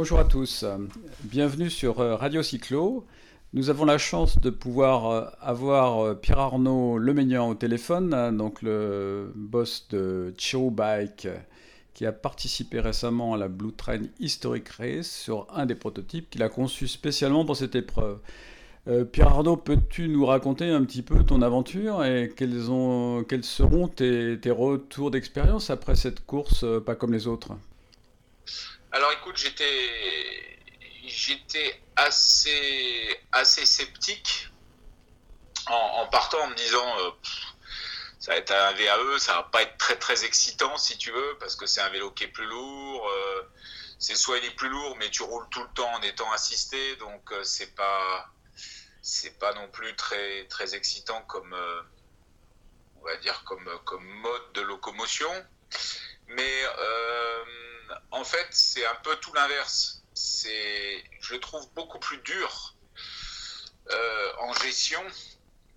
Bonjour à tous, bienvenue sur euh, Radio Cyclo. Nous avons la chance de pouvoir euh, avoir euh, Pierre Arnaud Lemeignan au téléphone, donc le boss de Chiro Bike, qui a participé récemment à la Blue Train Historic Race sur un des prototypes qu'il a conçu spécialement pour cette épreuve. Pierre Arnaud, peux-tu nous raconter un petit peu ton aventure et quels, ont, quels seront tes retours d'expérience après cette course pas comme les autres? Alors écoute, j'étais j'étais assez assez sceptique en, partant en me disant euh, ça va être un VAE, ça va pas être très très excitant si tu veux parce que c'est un vélo qui est plus lourd. Euh, c'est soit il est plus lourd mais tu roules tout le temps en étant assisté donc euh, c'est pas c'est pas non plus très très excitant comme on va dire comme comme mode de locomotion mais en fait, c'est un peu tout l'inverse. C'est, je le trouve beaucoup plus dur euh, en gestion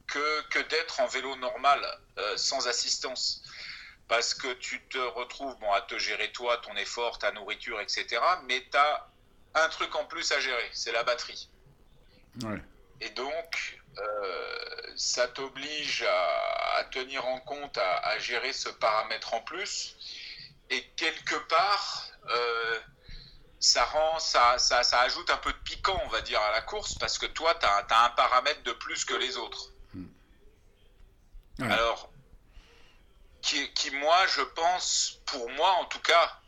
que, que d'être en vélo normal, euh, sans assistance. Parce que tu te retrouves bon, à te gérer toi, ton effort, ta nourriture, etc. Mais tu as un truc en plus à gérer, c'est la batterie. Et donc, euh, ça t'oblige à, tenir en compte, à, gérer ce paramètre en plus. Et quelque part, ça rend, ça, ça, ça, ajoute un peu de piquant, on va dire, à la course, parce que toi, tu as, un paramètre de plus que les autres. Hmm. Alors, qui, qui, moi, je pense, pour moi en tout cas,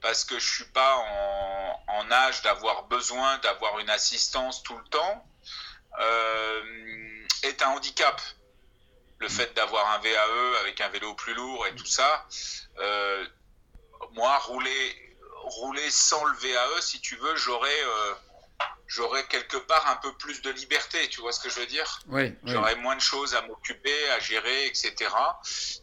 parce que je suis pas en, en âge d'avoir besoin d'avoir une assistance tout le temps, euh, est un handicap. Le fait d'avoir un VAE avec un vélo plus lourd et tout ça, euh, moi, rouler rouler sans le VAE, si tu veux, j'aurais euh, j'aurais quelque part un peu plus de liberté, tu vois ce que je veux dire? Oui. J'aurais moins de choses à m'occuper, à gérer, etc.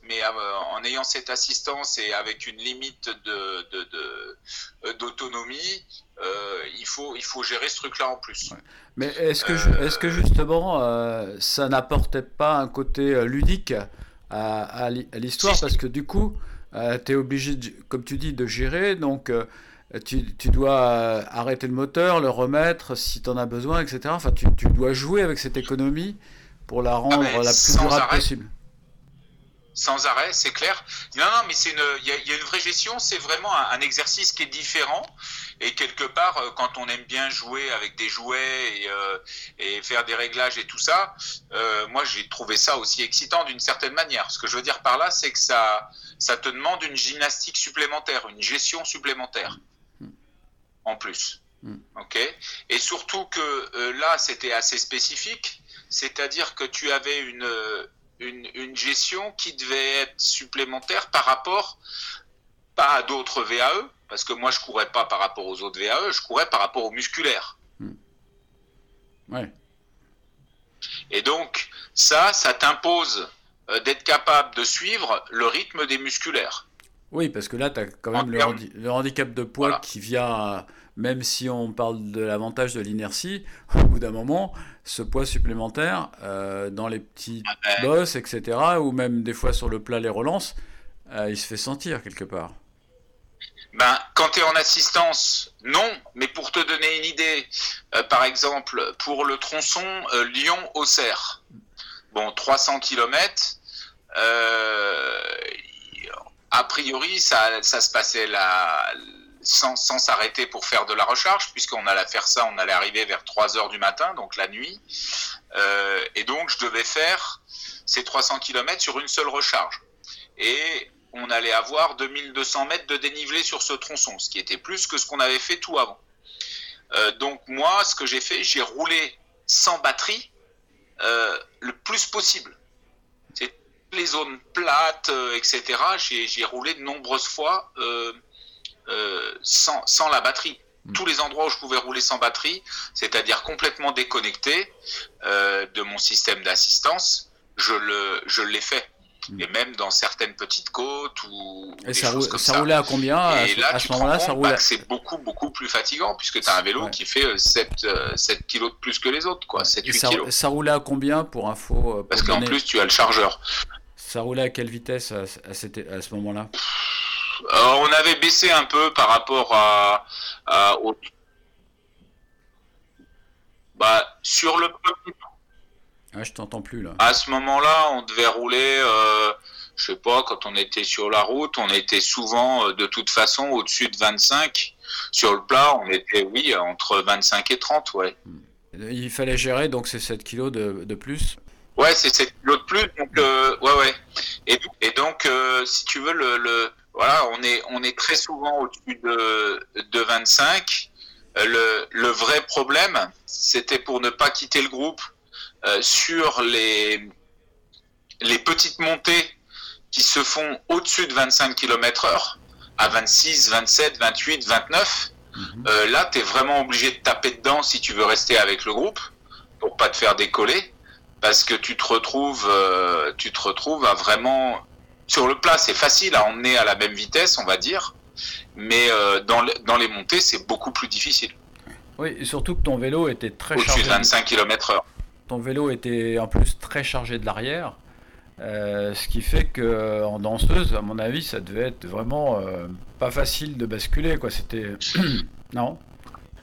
Mais euh, en ayant cette assistance et avec une limite de, d'autonomie, euh, il, faut, il faut gérer ce truc-là en plus. Mais est-ce que, est-ce que justement ça n'apportait pas un côté ludique à, à l'histoire? Parce que du coup, euh, tu es obligé, comme tu dis, de gérer. Donc, euh, tu, tu, dois euh, arrêter le moteur, le remettre si tu en as besoin, etc. Enfin, tu, tu, dois jouer avec cette économie pour la rendre ah, la plus durable possible. Sans arrêt, c'est clair. Non, non, mais c'est il y, a une vraie gestion. C'est vraiment un, exercice qui est différent. Et quelque part, quand on aime bien jouer avec des jouets et, et faire des réglages et tout ça, moi j'ai trouvé ça aussi excitant d'une certaine manière. Ce que je veux dire par là, c'est que ça, ça te demande une gymnastique supplémentaire, une gestion supplémentaire en plus. Hmm. ok? Et surtout que euh, là, c'était assez spécifique, c'est-à-dire que tu avais une, une, gestion qui devait être supplémentaire par rapport, pas à d'autres VAE, parce que moi je courais pas par rapport aux autres VAE, je courais par rapport aux musculaires. Hmm. Ouais. Et donc, ça, ça t'impose euh, d'être capable de suivre le rythme des musculaires. Oui, parce que là, tu as quand même le, handicap de poids qui vient, même si on parle de l'avantage de l'inertie, au bout d'un moment, ce poids supplémentaire euh, dans les petits ah bosses, etc., ou même des fois sur le plat, les relances, euh, il se fait sentir quelque part. Ben, quand tu es en assistance, non, mais pour te donner une idée, par exemple, pour le tronçon Lyon-Auxerre, bon, 300 km. Euh, a priori, ça, se passait là, sans s'arrêter pour faire de la recharge, puisqu'on allait faire ça, on allait arriver vers 3 heures du matin, donc la nuit. Euh, et donc, je devais faire ces 300 km sur une seule recharge. Et on allait avoir 2200 mètres de dénivelé sur ce tronçon, ce qui était plus que ce qu'on avait fait tout avant. Euh, donc moi, ce que j'ai fait, j'ai roulé sans batterie euh, le plus possible. C'est les zones plates, etc. J'ai roulé de nombreuses fois sans, sans, la batterie. Hmm. Tous les endroits où je pouvais rouler sans batterie, c'est-à-dire complètement déconnecté de mon système d'assistance, je l'ai je fait. Mm. et même dans certaines petites côtes ou, et ça, roulait à combien et là, ce moment-là ça roulait c'est beaucoup beaucoup plus fatigant puisque tu as un vélo qui fait 7, euh, 7 euh, kilos de plus que les autres quoi 7, 8 ça, kilos. ça roulait à combien pour info euh, parce qu'en plus tu as le chargeur ça roulait à quelle vitesse à, à, à ce moment-là? On avait baissé un peu par rapport à, Bah, sur le ah, je t'entends plus là. À ce moment-là, on devait rouler, euh, je sais pas, quand on était sur la route, on était souvent euh, de toute façon au-dessus de 25. Sur le plat, on était, oui, entre 25 et 30, ouais. Il fallait gérer donc ces 7 kilos de, de plus Ouais, c'est 7 kilos de plus, donc euh, ouais, ouais. Et, et donc, euh, si tu veux, le, le, voilà, on est, on est très souvent au-dessus de, de 25. Le, le vrai problème, c'était pour ne pas quitter le groupe, euh, sur les, les petites montées qui se font au-dessus de 25 km heure, à 26, 27, 28, 29, là, tu es vraiment obligé de taper dedans si tu veux rester avec le groupe, pour pas te faire décoller, parce que tu te retrouves, euh, tu te retrouves à vraiment... Sur le plat, c'est facile à emmener à la même vitesse, on va dire, mais euh, dans, dans les montées, c'est beaucoup plus difficile. Oui, et surtout que ton vélo était très chargé. Au-dessus de 25 km heure. Ton vélo était en plus très chargé de l'arrière. Euh, ce qui fait que euh, en danseuse, à mon avis, ça devait être vraiment euh, pas facile de basculer, quoi. C'était non?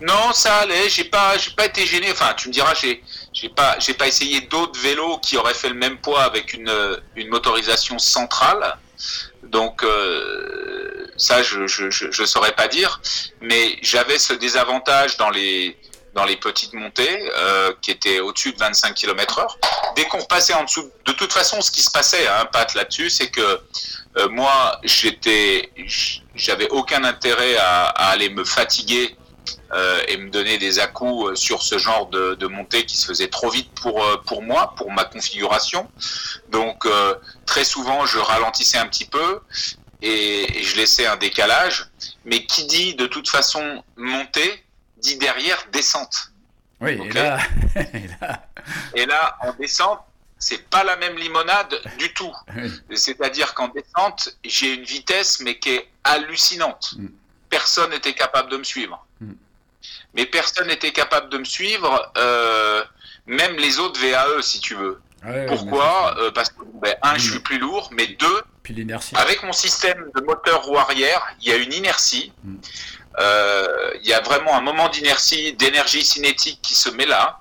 Non, ça allait. J'ai pas, j'ai pas été gêné. Enfin, tu me diras, j'ai, j'ai pas, j'ai pas essayé d'autres vélos qui auraient fait le même poids avec une, une motorisation centrale. Donc ça, je, je, je, saurais pas dire. Mais j'avais ce désavantage dans les dans les petites montées euh, qui étaient au-dessus de 25 km heure. Dès qu'on passait en dessous, de toute façon, ce qui se passait, hein, Pat, là-dessus, c'est que euh, moi, j'étais, j'avais aucun intérêt à, aller me fatiguer euh, et me donner des à-coups sur ce genre de, de, montée qui se faisait trop vite pour pour moi, pour ma configuration. Donc très souvent, je ralentissais un petit peu et, et je laissais un décalage. Mais qui dit de toute façon monter dit derrière descente. Oui, et, là... et, là... en descente, c'est pas la même limonade du tout. C'est-à-dire qu'en descente, j'ai une vitesse, mais qui est hallucinante. Mm. Personne n'était capable de me suivre. Mm. Mais personne n'était capable de me suivre, euh, même les autres VAE, si tu veux. Pourquoi euh, Parce que, ben, un, je mm. suis plus lourd, mais deux, Puis avec mon système de moteur roue arrière, il y a une inertie. Euh, il y a vraiment un moment d'inertie, d'énergie cinétique qui se met là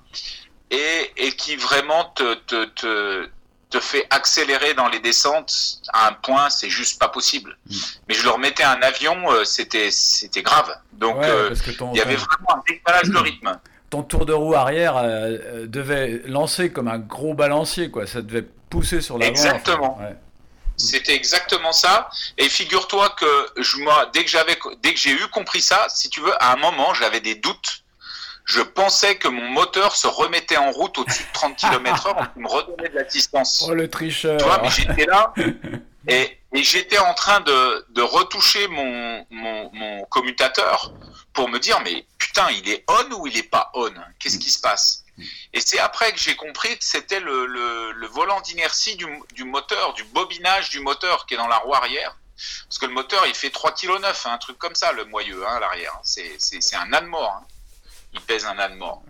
et, et qui vraiment te, te, te, te, fait accélérer dans les descentes à un point, c'est juste pas possible. Mm. Mais je leur mettais un avion, euh, c'était c'était grave. Donc euh, il y avait vraiment un décalage de rythme. Ton tour de roue arrière devait lancer comme un gros balancier, quoi. Ça devait pousser sur l'avant. Exactement. ouais. C'était exactement ça. Et figure-toi que je, moi, dès que j'avais, dès que j'ai eu compris ça, si tu veux, à un moment, j'avais des doutes. Je pensais que mon moteur se remettait en route au-dessus de 30 km heure, il me redonnait de l'assistance. Oh, le tricheur. Tu vois, mais j'étais là. Et, et j'étais en train de, de retoucher mon, mon, mon, commutateur pour me dire, mais putain, il est on ou il est pas on? Qu'est-ce qui se passe? Et c'est après que j'ai compris que c'était le, le, le, volant d'inertie du, du, moteur, du bobinage du moteur qui est dans la roue arrière. Parce que le moteur, il fait 3,9 kg, hein, un truc comme ça, le moyeu, hein, à l'arrière. C'est un âne mort. Hein. Il pèse un âne mort.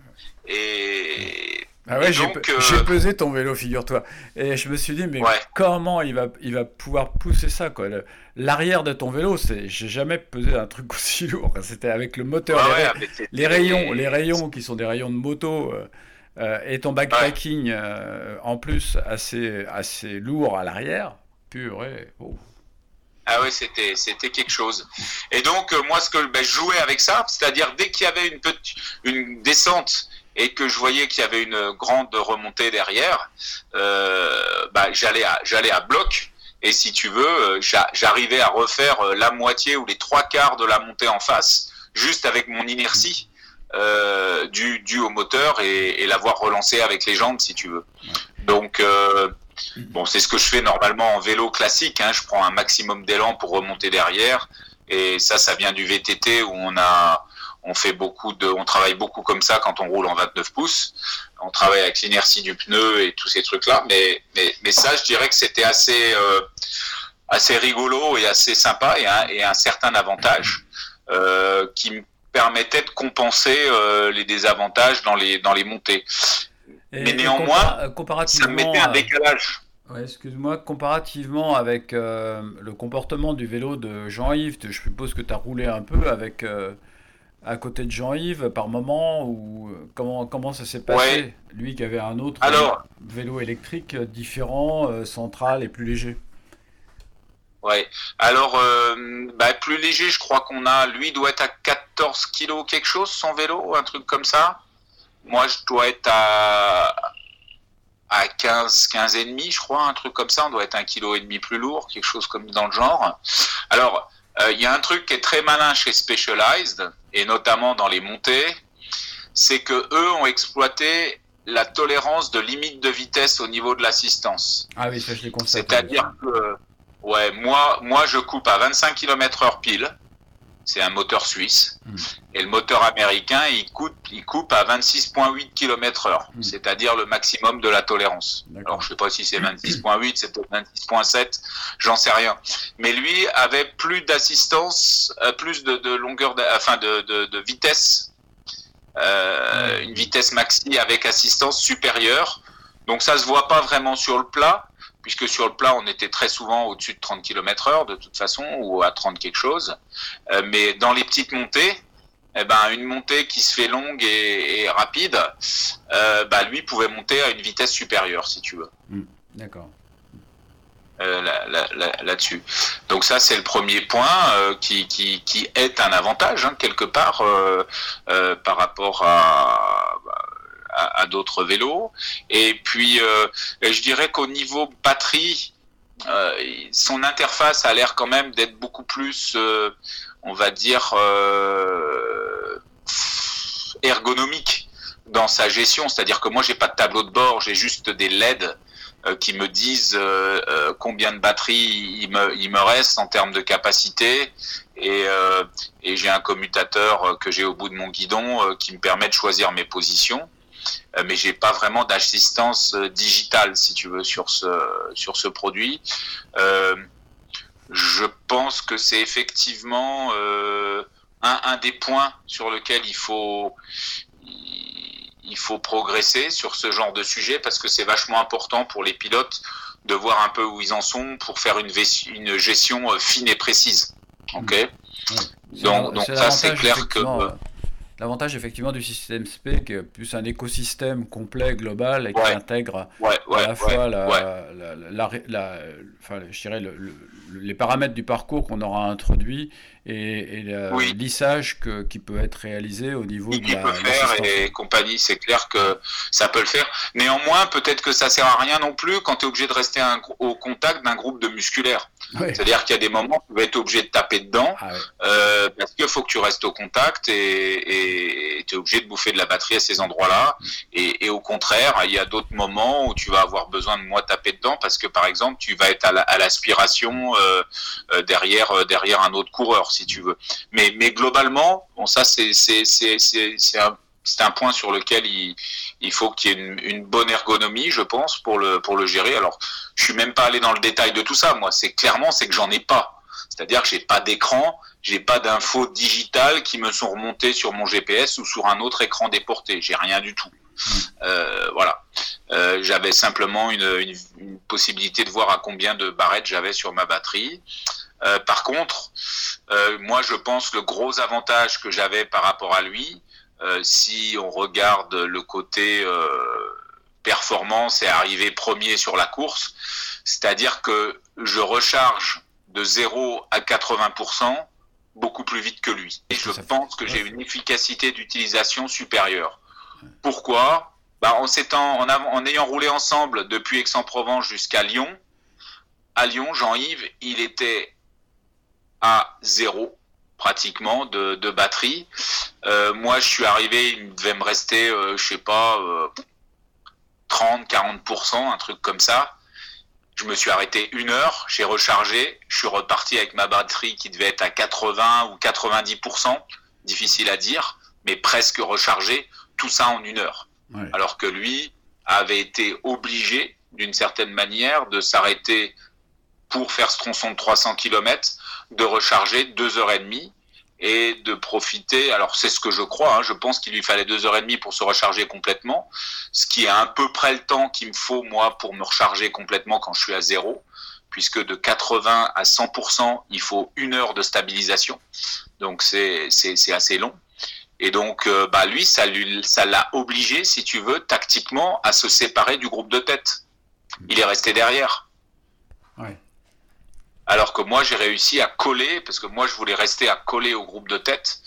Et. Ah ouais, j'ai euh... pesé ton vélo, figure-toi. Et je me suis dit, mais ouais. comment il va, il va pouvoir pousser ça, quoi? L'arrière de ton vélo, c'est, j'ai jamais pesé un truc aussi lourd. C'était avec le moteur, les, ouais, les, rayons, les rayons qui sont des rayons de moto. Euh, euh, et ton backpacking euh, en plus assez, assez lourd à l'arrière, purée. Oh. Ah oui, c'était c'était quelque chose. Et donc euh, moi ce que ben, je jouais avec ça, c'est-à-dire dès qu'il y avait une descente et que je voyais qu'il y avait une grande remontée derrière, euh, bah, j'allais à j'allais à bloc. Et si tu veux, euh, j'arrivais à refaire la moitié ou les trois quarts de la montée en face, juste avec mon inertie euh, dû au moteur et, et l'avoir relancé avec les jambes si tu veux. Donc bon, c'est ce que je fais normalement en vélo classique. Hein. Je prends un maximum d'élan pour remonter derrière et ça, ça vient du VTT où on a on fait beaucoup de, on travaille beaucoup comme ça quand on roule en 29 pouces. On travaille avec l'inertie du pneu et tous ces trucs-là. Mais, mais, mais ça, je dirais que c'était assez, euh, rigolo et assez sympa et un, certain avantage euh, qui me permettait de compenser euh, les désavantages dans les montées. Et Mais néanmoins, compara ça mettait un décalage. Ouais, excuse-moi, comparativement avec euh, le comportement du vélo de Jean-Yves, je suppose que tu as roulé un peu avec, euh, à côté de Jean-Yves par moment ou comment, comment ça s'est passé? Lui qui avait un autre vélo électrique différent, central et plus léger. Ouais. Alors, bah, plus léger, je crois qu'on a. Lui doit être à 14 kilos quelque chose, son vélo, un truc comme ça. Moi, je dois être à, à 15, 15 et demi, je crois, un truc comme ça. On doit être un kilo et demi plus lourd, quelque chose comme dans le genre. Alors, euh, il y a un truc qui est très malin chez Specialized, et notamment dans les montées, c'est que eux ont exploité la tolérance de limite de vitesse au niveau de l'assistance. Ah oui, ça je l'ai constaté. C'est-à-dire que, ouais, moi, moi je coupe à 25 km heure pile c'est un moteur suisse. Hmm. Et le moteur américain, il, coupe, il coupe à 26,8 km heure, hmm. c'est-à-dire le maximum de la tolérance. Alors, je sais pas si c'est 26,8, c'est peut-être 26,7, j'en sais rien. Mais lui avait plus d'assistance, euh, plus de, longueur, enfin de, de, vitesse, euh, une vitesse maxi avec assistance supérieure. Donc ça se voit pas vraiment sur le plat, puisque sur le plat, on était très souvent au-dessus de 30 km heure de toute façon, ou à 30 quelque chose. Euh, mais dans les petites montées, eh ben, une montée qui se fait longue et, rapide, euh, bah, lui pouvait monter à une vitesse supérieure, si tu veux. Hmm, d'accord. Euh, là-dessus. Donc ça, c'est le premier point qui, qui, est un avantage, hein, quelque part, par rapport à, à, d'autres vélos. Et puis, euh, je dirais qu'au niveau batterie, euh, son interface a l'air quand même d'être beaucoup plus, euh, on va dire, ergonomique dans sa gestion. C'est-à-dire que moi, j'ai pas de tableau de bord, j'ai juste des LED qui me disent combien de batterie il me, reste en termes de capacité et j'ai un commutateur que j'ai au bout de mon guidon qui me permet de choisir mes positions. Euh, mais j'ai pas vraiment d'assistance euh, digitale, si tu veux, sur ce, sur ce produit. Euh, je pense que c'est effectivement un, un, des points sur lequel il faut, il faut progresser sur ce genre de sujet parce que c'est vachement important pour les pilotes de voir un peu où ils en sont pour faire une, une gestion fine et précise. Ok? Donc, donc ça c'est clair que L'avantage effectivement du système SP, qui est plus un écosystème complet, global, et qui intègre à la fois la, je dirais les paramètres du parcours qu'on aura introduit et, le lissage que, qui peut être réalisé au niveau de la, peut faire et compagnie, c'est clair que ça peut le faire. Néanmoins, peut-être que ça sert à rien non plus quand tu es obligé de rester au contact d'un groupe de musculaires. C'est-à-dire qu'il y a des moments où tu vas être obligé de taper dedans ah euh, parce qu'il faut que tu restes au contact et tu es obligé de bouffer de la batterie à ces endroits-là. Mm. Et, au contraire, il y a d'autres moments où tu vas avoir besoin de moins taper dedans parce que par exemple, tu vas être à l'aspiration euh, euh, derrière, derrière un autre coureur si tu veux. Mais, mais globalement, bon, ça, c'est un, un, point sur lequel il, il faut qu'il y ait une, bonne ergonomie, je pense, pour le, pour le gérer. Alors, je suis même pas allé dans le détail de tout ça, moi. C'est clairement, c'est que j'en ai pas. C'est-à-dire que j'ai pas d'écran, j'ai pas d'infos digitales qui me sont remontées sur mon GPS ou sur un autre écran déporté. J'ai rien du tout. Euh, voilà. Euh, j'avais simplement une, une, une, possibilité de voir à combien de barrettes j'avais sur ma batterie. Euh, par contre, euh, moi je pense le gros avantage que j'avais par rapport à lui, si on regarde le côté performance et arriver premier sur la course, c'est-à-dire que je recharge de 0 à 80% beaucoup plus vite que lui. Et je pense que j'ai une efficacité d'utilisation supérieure. Pourquoi? Bah, en, en, en ayant roulé ensemble depuis Aix-en-Provence jusqu'à Lyon, à Lyon, Jean-Yves, il était à zéro pratiquement de, batterie. Euh, moi, je suis arrivé, il devait me rester, euh, je sais pas, 30, euh, 40%, un truc comme ça. Je me suis arrêté une heure, j'ai rechargé, je suis reparti avec ma batterie qui devait être à 80 ou 90%, difficile à dire, mais presque rechargé, tout ça en une heure. Alors que lui avait été obligé, d'une certaine manière, de s'arrêter pour faire ce tronçon de 300 km, de recharger deux heures et demie et de profiter. Alors c'est ce que je crois. Hein, je pense qu'il lui fallait deux heures et demie pour se recharger complètement, ce qui est à peu près le temps qu'il me faut moi pour me recharger complètement quand je suis à zéro. puisque de 80 à 100%, il faut une heure de stabilisation. Donc c'est assez long. Et donc, euh, bah, lui, ça lui, ça l'a obligé, si tu veux, tactiquement, à se séparer du groupe de tête. Il est resté derrière. Alors que moi, j'ai réussi à coller, parce que moi, je voulais rester à coller au groupe de tête.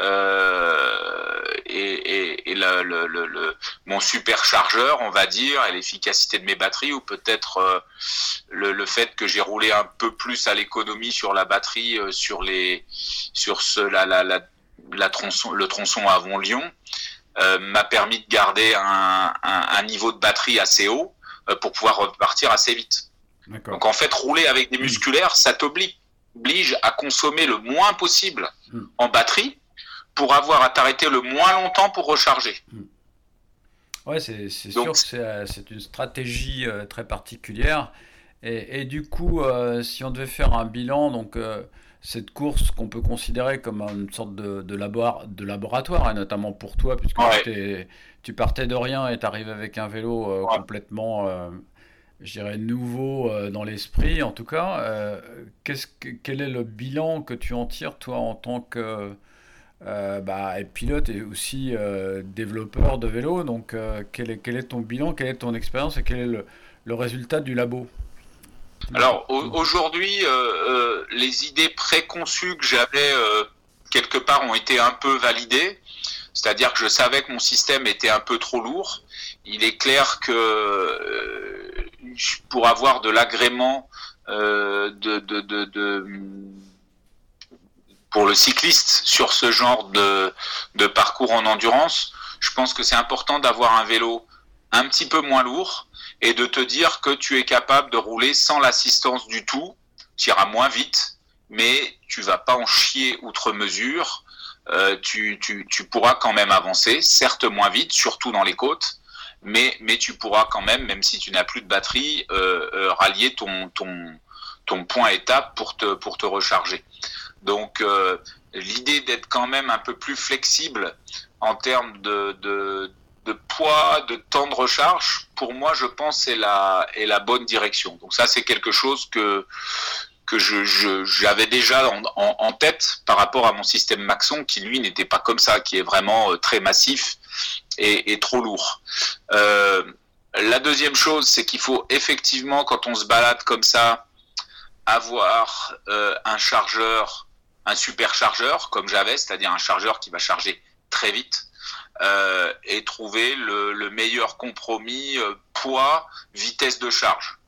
Euh, et, et, le, le, le, mon superchargeur, on va dire, et l'efficacité de mes batteries, ou peut-être euh, le, fait que j'ai roulé un peu plus à l'économie sur la batterie, euh, sur les, sur ce, la, la, la, tronçon, le tronçon Avon-Lyon, euh, m'a permis de garder un, un, un, niveau de batterie assez haut pour pouvoir repartir assez vite. Donc en fait, rouler avec des musculaires, ça t'oblige à consommer le moins possible hmm. en batterie pour avoir à t'arrêter le moins longtemps pour recharger. Hmm. Ouais, c'est sûr que euh, c'est une stratégie euh, très particulière. Et, du coup, euh, si on devait faire un bilan, donc cette course qu'on peut considérer comme une sorte de, de, de laboratoire, et notamment pour toi, puisque tu partais de rien et tu arrives avec un vélo complètement je dirais, nouveau euh, dans l'esprit, en tout cas. Euh, qu'est-ce que, quel est le bilan que tu en tires, toi, en tant que euh, bah, pilote et aussi développeur de vélo? Donc, quel, est, quel est ton bilan, quelle est ton expérience et quel est le résultat du labo? Alors, aujourd'hui, les idées préconçues que j'avais quelque part ont été un peu validées. C'est-à-dire que je savais que mon système était un peu trop lourd. Il est clair que pour avoir de l'agrément euh, pour le cycliste sur ce genre de, parcours en endurance, je pense que c'est important d'avoir un vélo un petit peu moins lourd et de te dire que tu es capable de rouler sans l'assistance du tout. Tu iras moins vite, mais tu vas pas en chier outre mesure. Euh, tu, tu pourras quand même avancer, certes moins vite, surtout dans les côtes, mais, tu pourras quand même, même si tu n'as plus de batterie, euh, euh, rallier ton, point étape pour te, recharger. Donc euh, l'idée d'être quand même un peu plus flexible en termes de, poids, de temps de recharge, pour moi, je pense, est la, bonne direction. Donc ça, c'est quelque chose que, j'avais déjà en, tête par rapport à mon système Maxon, qui lui n'était pas comme ça, qui est vraiment très massif est, trop lourd. Euh, la deuxième chose, c'est qu'il faut effectivement, quand on se balade comme ça, avoir euh, un chargeur, un superchargeur comme j'avais, c'est-à-dire un chargeur qui va charger très vite, euh, et trouver le, meilleur compromis poids, vitesse de charge.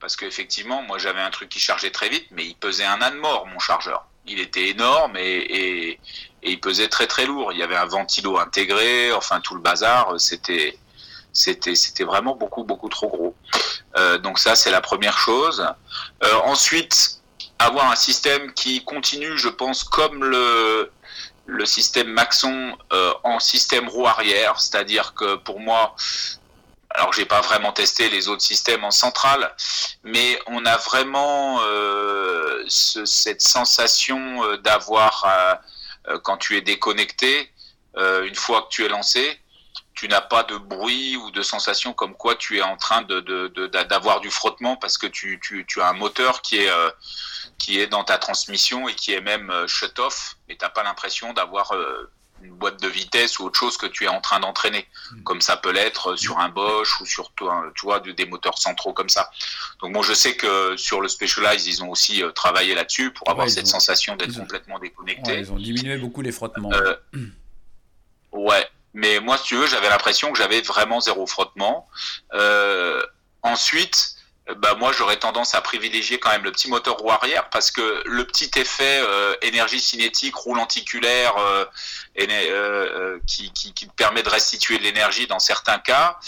Parce qu'effectivement, moi j'avais un truc qui chargeait très vite, mais il pesait un âne mort, mon chargeur. Il était énorme et, et il pesait très très lourd. Il y avait un ventilo intégré, enfin tout le bazar, c'était c'était c'était vraiment beaucoup beaucoup trop gros. Euh, donc ça c'est la première chose. Euh, ensuite avoir un système qui continue, je pense, comme le le système Maxon euh, en système roue arrière, c'est-à-dire que pour moi, alors j'ai pas vraiment testé les autres systèmes en centrale, mais on a vraiment euh, ce, cette sensation euh, d'avoir euh, quand tu es déconnecté, euh, une fois que tu es lancé, tu n'as pas de bruit ou de sensation comme quoi tu es en train d'avoir du frottement parce que tu, as un moteur qui est, euh, qui est dans ta transmission et qui est même shut-off et tu n'as pas l'impression d'avoir une boîte de vitesse ou autre chose que tu es en train d'entraîner, hmm. comme ça peut l'être sur un Bosch ou sur tu vois, des moteurs centraux comme ça. Donc bon, je sais que sur le Specialized, ils ont aussi euh, travaillé là-dessus pour avoir cette sensation d'être complètement déconnecté. ils ont diminué beaucoup les frottements. Euh, ouais, mais moi, si tu veux, j'avais l'impression que j'avais vraiment zéro frottement. Euh, ensuite, bah moi j'aurais tendance à privilégier quand même le petit moteur roue arrière parce que le petit effet euh, énergie cinétique, roue lenticulaire euh, euh, qui, qui, qui, permet de restituer de l'énergie dans certains cas,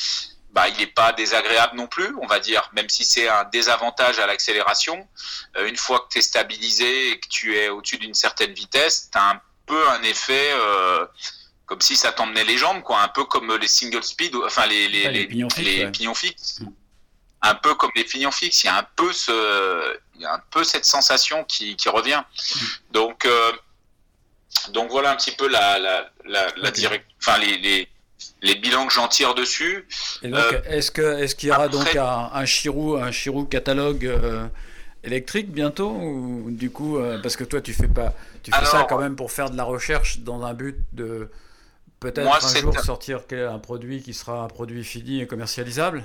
bah, il n'est pas désagréable non plus, on va dire, même si c'est un désavantage à l'accélération. une fois que tu es stabilisé et que tu es au-dessus d'une certaine vitesse, tu as un peu un effet comme si ça t'emmenait les jambes, quoi, un peu comme les single speed, enfin les, les, les, pignons fixes. Un peu comme les pignons fixes. Il y a un peu ce, il y a un peu cette sensation qui, qui revient. Donc, euh, donc voilà un petit peu la, la, la, la direct, enfin les, les, les, bilans que j'en tire dessus. Et donc, euh, est-ce que, est-ce qu'il y aura donc un, un Chirou, un Chirou catalogue euh, électrique bientôt ou du coup parce que toi tu fais pas tu fais ça quand même pour faire de la recherche dans un but de peut-être un jour sortir un produit qui sera un produit fini et commercialisable?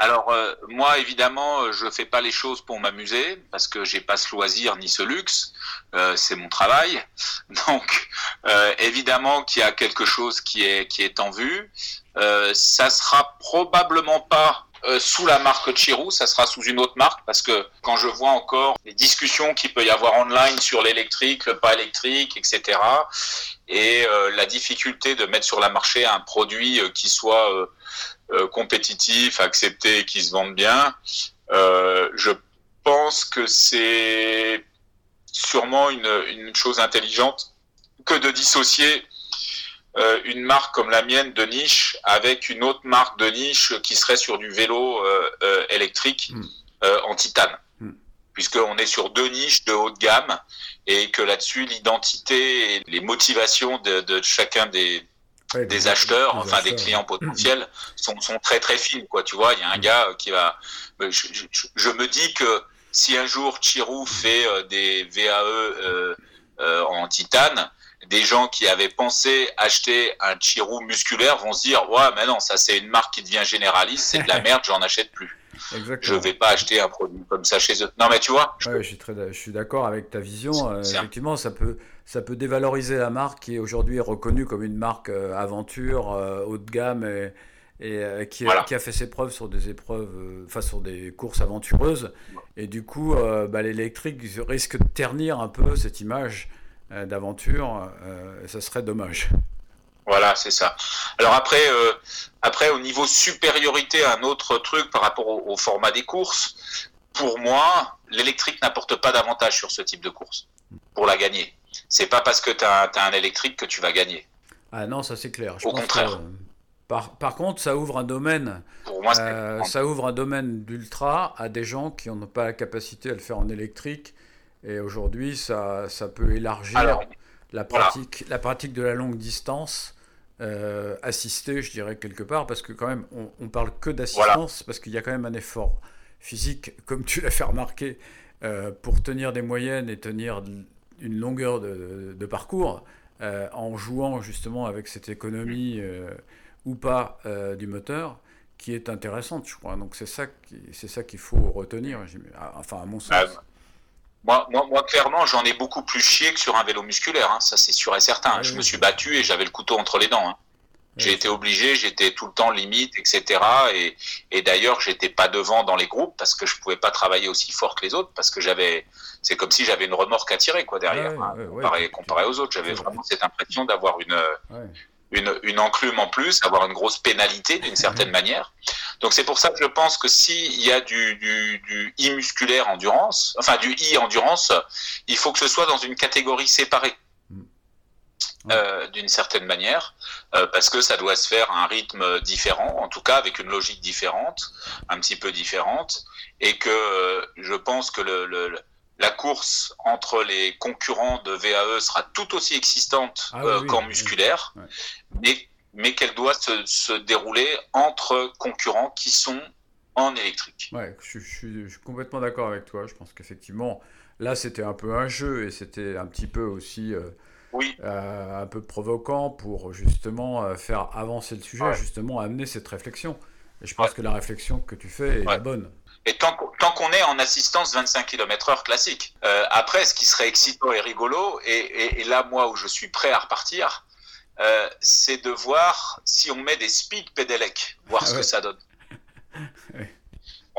Alors euh, moi évidemment euh, je fais pas les choses pour m'amuser parce que j'ai pas ce loisir ni ce luxe, euh, c'est mon travail. Donc évidemment qu'il y a quelque chose qui est qui est en vue. ça sera probablement pas sous la marque Chirou, ça sera sous une autre marque parce que quand je vois encore les discussions qu'il peut y avoir online sur l'électrique, le pas électrique, etc. et la difficulté de mettre sur le marché un produit qui soit euh, compétitifs, acceptés, qui se vendent bien. Euh, je pense que c'est sûrement une, une, chose intelligente que de dissocier euh, une marque comme la mienne de niche avec une autre marque de niche qui serait sur du vélo euh, électrique hmm. en titane. Hmm. Puisqu'on est sur deux niches de haut de gamme et que là-dessus, l'identité et les motivations de, de chacun des, des, acheteurs, enfin des clients potentiels, sont, sont, très très fines. Quoi. Tu vois, il y a un mm. gars qui va. Euh, je, je, je, me dis que si un jour Chirou fait euh, des VAE euh, euh, en titane, des gens qui avaient pensé acheter un Chirou musculaire vont se dire Ouais, mais non, ça c'est une marque qui devient généraliste, c'est de la merde, j'en achète plus. Exactement. Je vais pas acheter un produit comme ça chez eux. Non, mais tu vois. Je, je suis, très, je suis d'accord avec ta vision. effectivement, ça peut ça peut dévaloriser la marque qui est aujourd'hui reconnue comme une marque euh, aventure, euh, haut de gamme et, euh, qui, qui, a fait ses preuves sur des épreuves, enfin sur des courses aventureuses. Et du coup, bah, l'électrique risque de ternir un peu cette image d'aventure. et ça serait dommage. Voilà, c'est ça. Alors après, après, au niveau supériorité, un autre truc par rapport au format des courses, pour moi, l'électrique n'apporte pas d'avantage sur ce type de course pour la gagner c'est pas parce que tu as, un électrique que tu vas gagner. Ah non, ça c'est clair. Au contraire. par, par, contre, ça ouvre un domaine. Pour moi, euh, ça ouvre un domaine d'ultra à des gens qui n'ont pas la capacité à le faire en électrique. Et aujourd'hui, ça, ça peut élargir la, pratique, la pratique de la longue distance. Euh, assistée, je dirais quelque part, parce que quand même, on, on parle que d'assistance, parce qu'il y a quand même un effort physique, comme tu l'as fait remarquer, euh, pour tenir des moyennes et tenir une longueur de, parcours euh, en jouant justement avec cette économie euh, ou pas euh, du moteur qui est intéressante, je crois. Donc c'est ça c'est ça qu'il faut retenir, enfin à mon sens. moi, moi, moi, clairement, j'en ai beaucoup plus chié que sur un vélo musculaire, hein. ça c'est sûr et certain. Ah je me suis battu et j'avais le couteau entre les dents. Hein. J'ai été obligé, j'étais tout le temps limite, etc. Et, et d'ailleurs, j'étais pas devant dans les groupes parce que je pouvais pas travailler aussi fort que les autres parce que j'avais, c'est comme si j'avais une remorque à tirer quoi derrière, hein, comparé, aux autres. J'avais vraiment cette impression d'avoir une, une, une enclume en plus, avoir une grosse pénalité d'une certaine manière. Donc c'est pour ça que je pense que s'il y a du, du, du I musculaire endurance, enfin du I endurance, il faut que ce soit dans une catégorie séparée. Euh, d'une certaine manière, euh, parce que ça doit se faire à un rythme différent, en tout cas avec une logique différente, un petit peu différente, et que euh, je pense que le, le, la course entre les concurrents de VAE sera tout aussi existante ah qu'en musculaire, mais, mais qu'elle doit se, se, dérouler entre concurrents qui sont en électrique. Ouais, je, je suis complètement d'accord avec toi. Je pense qu'effectivement, là, c'était un peu un jeu et c'était un petit peu aussi oui. Euh, un peu provoquant pour justement euh, faire avancer le sujet, justement amener cette réflexion. Et je pense que la réflexion que tu fais est la bonne. Et tant, qu'on est en assistance 25 km/h classique. Euh, après, ce qui serait excitant et rigolo, et, là, moi, où je suis prêt à repartir, c'est de voir si on met des speed pedelec, voir ce que ça donne. oui.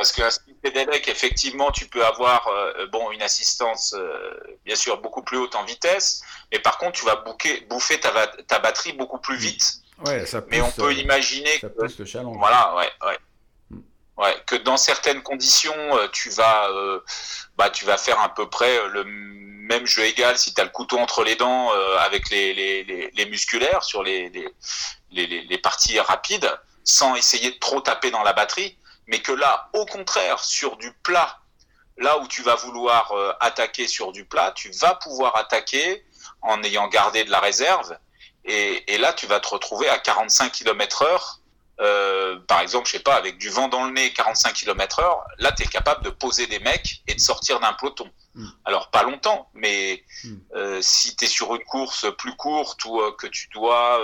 Parce qu'un speed pedelec, effectivement, tu peux avoir euh, bon une assistance euh, bien sûr beaucoup plus haute en vitesse, mais par contre, tu vas bouquer, bouffer ta, ta, batterie beaucoup plus vite. Ouais, ça mais on peut euh, imaginer ça que, le challenge. voilà, ouais, ouais. Mm. Ouais, que dans certaines conditions, tu vas, bah, tu vas faire à peu près le même jeu égal si tu as le couteau entre les dents avec les, les, les, musculaires sur les, les, parties rapides, sans essayer de trop taper dans la batterie mais que là, au contraire, sur du plat, là où tu vas vouloir euh, attaquer sur du plat, tu vas pouvoir attaquer en ayant gardé de la réserve. Et, là, tu vas te retrouver à 45 km heure euh, par exemple, je sais pas, avec du vent dans le nez, 45 km heure, là, tu es capable de poser des mecs et de sortir d'un peloton. Mm. Alors, pas longtemps, mais mm. euh, si tu es sur une course plus courte ou euh, que tu dois,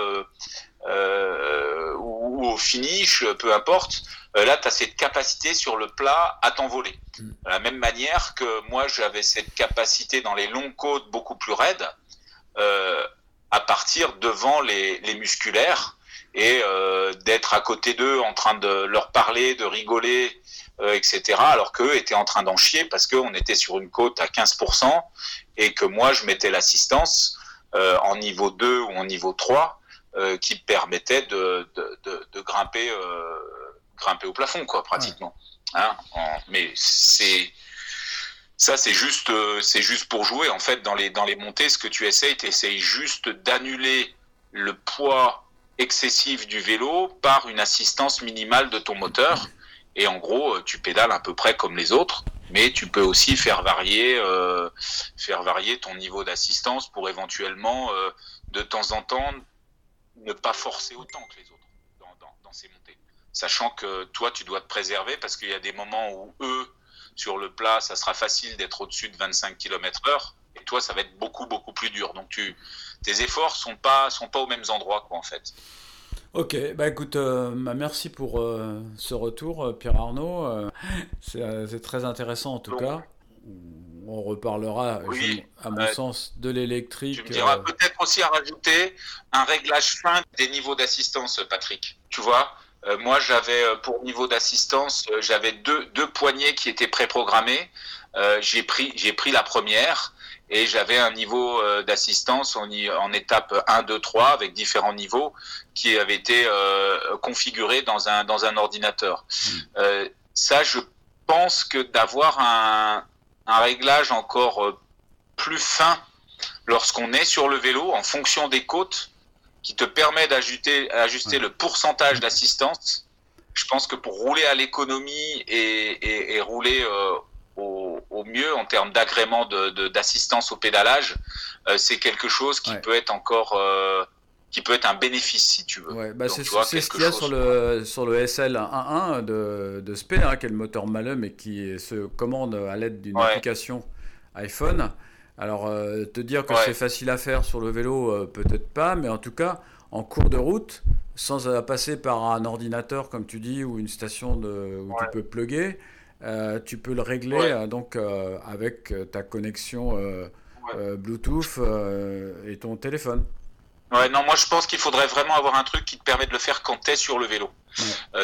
ou, au finish, peu importe, là, tu as cette capacité sur le plat à t'envoler. Mm. De la même manière que moi, j'avais cette capacité dans les longues côtes beaucoup plus raides, à partir devant les, les musculaires et euh, d'être à côté d'eux en train de leur parler, de rigoler, euh, etc. Alors qu'eux étaient en train d'en chier parce qu'on était sur une côte à 15% et que moi je mettais l'assistance euh, en niveau 2 ou en niveau 3 qui permettait de, de, de, de grimper, grimper au plafond, quoi, pratiquement. Hein mais c'est ça, c'est juste, c'est juste pour jouer. En fait, dans les, dans les montées, ce que tu essayes, tu essayes juste d'annuler le poids excessif du vélo par une assistance minimale de ton moteur. Et en gros, euh, tu pédales à peu près comme les autres, mais tu peux aussi faire varier, euh, faire varier ton niveau d'assistance pour éventuellement, euh, de temps en temps, ne pas forcer autant que les autres dans, ces montées. Sachant que toi, tu dois te préserver parce qu'il y a des moments où eux, sur le plat, ça sera facile d'être au-dessus de 25 km heure, et toi, ça va être beaucoup, beaucoup plus dur. Donc, tu, tes efforts sont pas sont pas aux mêmes endroits quoi en fait. Ok, bah écoute, euh, bah, merci pour euh, ce retour, euh, Pierre Arnaud. c'est très intéressant en tout cas. On reparlera, à mon sens, de l'électrique. Tu me diras peut-être aussi à rajouter un réglage fin des niveaux d'assistance, Patrick. Tu vois, moi j'avais pour niveau d'assistance, j'avais deux, deux poignées qui étaient préprogrammées. j'ai pris j'ai pris la première et j'avais un niveau euh, d'assistance en, en, étape 1, 2, 3 avec différents niveaux qui avaient été euh, configurés dans un, dans un ordinateur. Hmm. Euh, ça, je pense que d'avoir un, un, réglage encore euh, plus fin lorsqu'on est sur le vélo en fonction des côtes qui te permet d'ajuster ajuster le pourcentage d'assistance. Je pense que pour rouler à l'économie et, et, et, rouler euh, au, mieux en termes d'agrément d'assistance de, au pédalage, euh, c'est quelque chose qui peut être encore euh, qui peut être un bénéfice si tu veux. Bah, c'est ce qu'il y a sur le, sur le SL 1.1 de, de SP, hein, qui est le moteur Malum et qui se commande à l'aide d'une application iPhone. Alors, euh, te dire que c'est facile à faire sur le vélo, peut-être pas, mais en tout cas, en cours de route, sans passer par un ordinateur, comme tu dis, ou une station de, où tu peux plugger, euh, tu peux le régler euh, donc euh, avec ta connexion Bluetooth et ton téléphone. Ouais, non, moi je pense qu'il faudrait vraiment avoir un truc qui te permet de le faire quand tu es sur le vélo,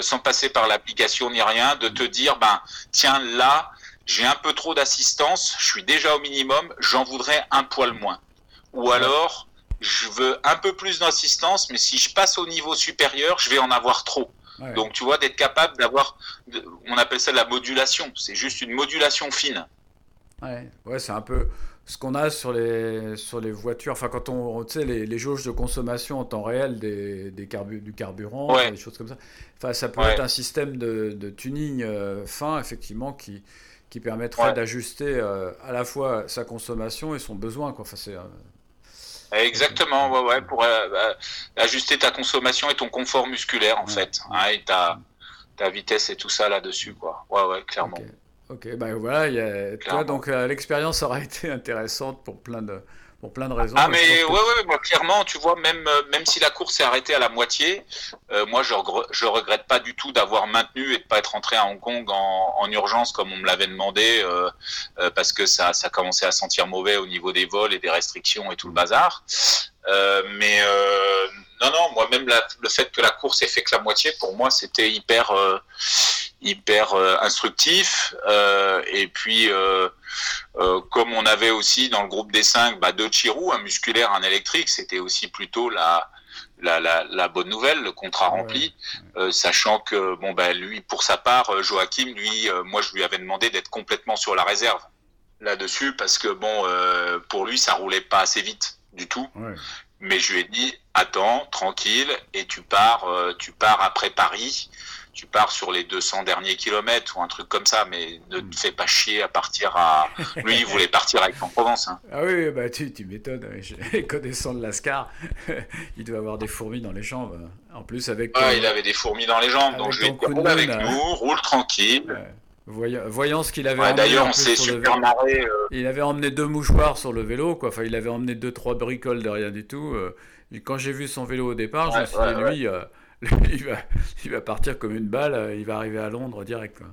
sans passer par l'application ni rien, de te dire, ben tiens là, j'ai un peu trop d'assistance, je suis déjà au minimum, j'en voudrais un poil moins. Ou alors, je veux un peu plus d'assistance, mais si je passe au niveau supérieur, je vais en avoir trop. Donc, tu vois, d'être capable d'avoir, on appelle ça la modulation. C'est juste une modulation fine. Ouais, ouais c'est un peu ce qu'on a sur les, sur les voitures. Enfin, quand on, tu sais, les, les jauges de consommation en temps réel des, des du carburant, des choses comme ça. Enfin, ça peut être un système de, de tuning euh, fin, effectivement, qui, qui permettrait d'ajuster euh, à la fois sa consommation et son besoin. Quoi. Enfin, c'est, Exactement, ouais, ouais, pour euh, ajuster ta consommation et ton confort musculaire en fait, hein, et ta, ta vitesse et tout ça là-dessus, quoi. Ouais, ouais, clairement. Ok, ben voilà, y a... toi, donc euh, l'expérience aura été intéressante pour plein de, pour plein de raisons. Ah mais ouais, ouais, moi clairement, tu vois, même euh, même si la course s'est arrêtée à la moitié, euh, moi je, je regrette pas du tout d'avoir maintenu et de pas être rentré à Hong Kong en, en urgence comme on me l'avait demandé, euh, euh, parce que ça ça commençait à sentir mauvais au niveau des vols et des restrictions et tout le bazar. Mais non non, moi même le fait que la course ait fait que la moitié, pour moi c'était hyper hyper euh, instructif. Euh, et puis, euh, comme on avait aussi dans le groupe des cinq bah, deux Chirou, un musculaire, un électrique, c'était aussi plutôt la, la, la, la, bonne nouvelle, le contrat rempli, sachant que bon bah lui pour sa part, Joachim, lui, moi je lui avais demandé d'être complètement sur la réserve là-dessus parce que bon pour lui ça roulait pas assez vite du tout. Mais je lui ai dit attends tranquille et tu pars tu pars après Paris tu pars sur les 200 derniers kilomètres ou un truc comme ça, mais ne te fais pas chier à partir à. Lui, il voulait partir avec en Provence. Hein. Ah oui, bah tu, tu m'étonnes. Connaissant de Lascar, il doit avoir des fourmis dans les jambes. En plus, avec. Ah, il avait des fourmis dans les jambes, donc je lui ai dit roule avec nous, roule tranquille. Voyant, ce qu'il avait emmené. D'ailleurs, on s'est super marré. Euh. Il avait emmené deux mouchoirs sur le vélo, quoi. Enfin, il avait emmené deux, trois bricoles de rien du tout. Euh. quand j'ai vu son vélo au départ, je me suis dit, lui, euh, il, va, il va partir comme une balle, il va arriver à Londres direct, quoi.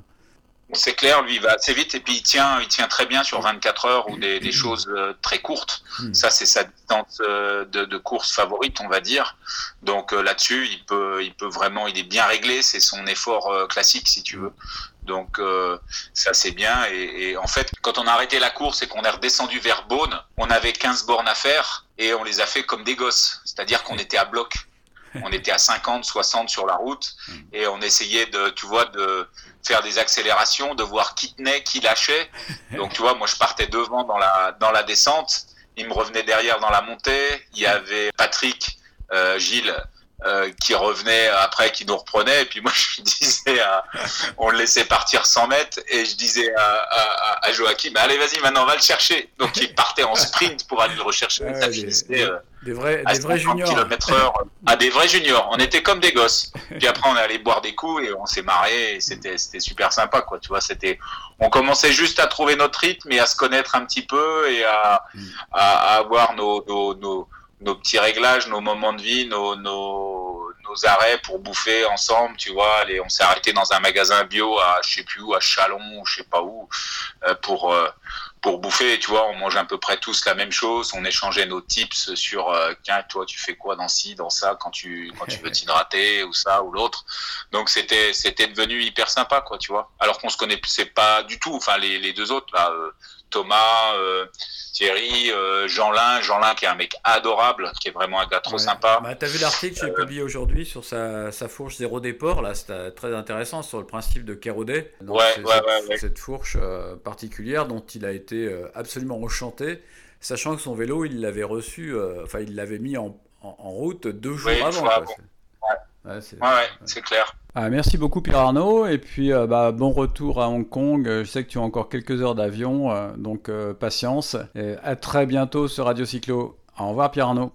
C'est clair, lui, il va assez vite et puis il tient, il tient très bien sur 24 heures ou des, des choses très courtes. Hmm. Ça, c'est sa distance de, de, course favorite, on va dire. Donc là-dessus, il peut, il peut vraiment, il est bien réglé. C'est son effort classique, si tu veux. Donc euh, ça c'est bien. Et, en fait, quand on a arrêté la course et qu'on est redescendu vers Beaune, on avait 15 bornes à faire et on les a fait comme des gosses. C'est-à-dire qu'on était à bloc. On était à 50, 60 sur la route et on essayait de, tu vois, de faire des accélérations, de voir qui tenait, qui lâchait. Donc tu vois, moi je partais devant dans la dans la descente, il me revenait derrière dans la montée. Il y avait Patrick, euh, Gilles euh, qui revenait après, qui nous reprenait. Et puis moi, je disais, on le laissait partir 100 mètres et je disais à, à, à Joachim, allez, vas-y, maintenant, on va le chercher. Donc il partait en sprint pour aller le rechercher. ça finissait. Euh, des, vrais, des vrais juniors. km heure. Ah, des vrais juniors. On était comme des gosses. Puis après, on est allé boire des coups et on s'est marré. C'était, c'était super sympa, quoi. Tu vois, c'était, on commençait juste à trouver notre rythme et à se connaître un petit peu et à, mm. à, avoir nos, nos, nos nos petits réglages, nos moments de vie, nos, nos, nos arrêts pour bouffer ensemble, tu vois. Allez, on s'est arrêté dans un magasin bio à je sais plus où, à Chalon, ou je sais pas où, euh, pour euh, pour bouffer, tu vois. On mange à peu près tous la même chose. On échangeait nos tips sur euh, tiens, toi, tu fais quoi dans ci, dans ça, quand tu quand tu veux t'hydrater ou ça ou l'autre. Donc c'était c'était devenu hyper sympa, quoi, tu vois. Alors qu'on se connaissait pas du tout. Enfin, les, les deux autres là, Thomas. Thierry, euh, Jean-Lin, Jean-Lin qui est un mec adorable, qui est vraiment un gars trop sympa. Bah, T'as vu l'article que j'ai euh, publié aujourd'hui sur sa, fourche zéro déport, là, c'était très intéressant sur le principe de Kérodé. Ouais, ouais, ouais, cette, fourche euh, particulière dont il a été absolument enchanté, sachant que son vélo, il l'avait reçu, enfin, il l'avait mis en, route deux jours avant. Ouais, ouais, c'est clair. Ah, merci beaucoup Pierre Arnaud et puis euh, bah, bon retour à Hong Kong. Je sais que tu as encore quelques heures d'avion, euh, donc euh, patience. Et à très bientôt sur Radio Cyclo. Au revoir Pierre Arnaud.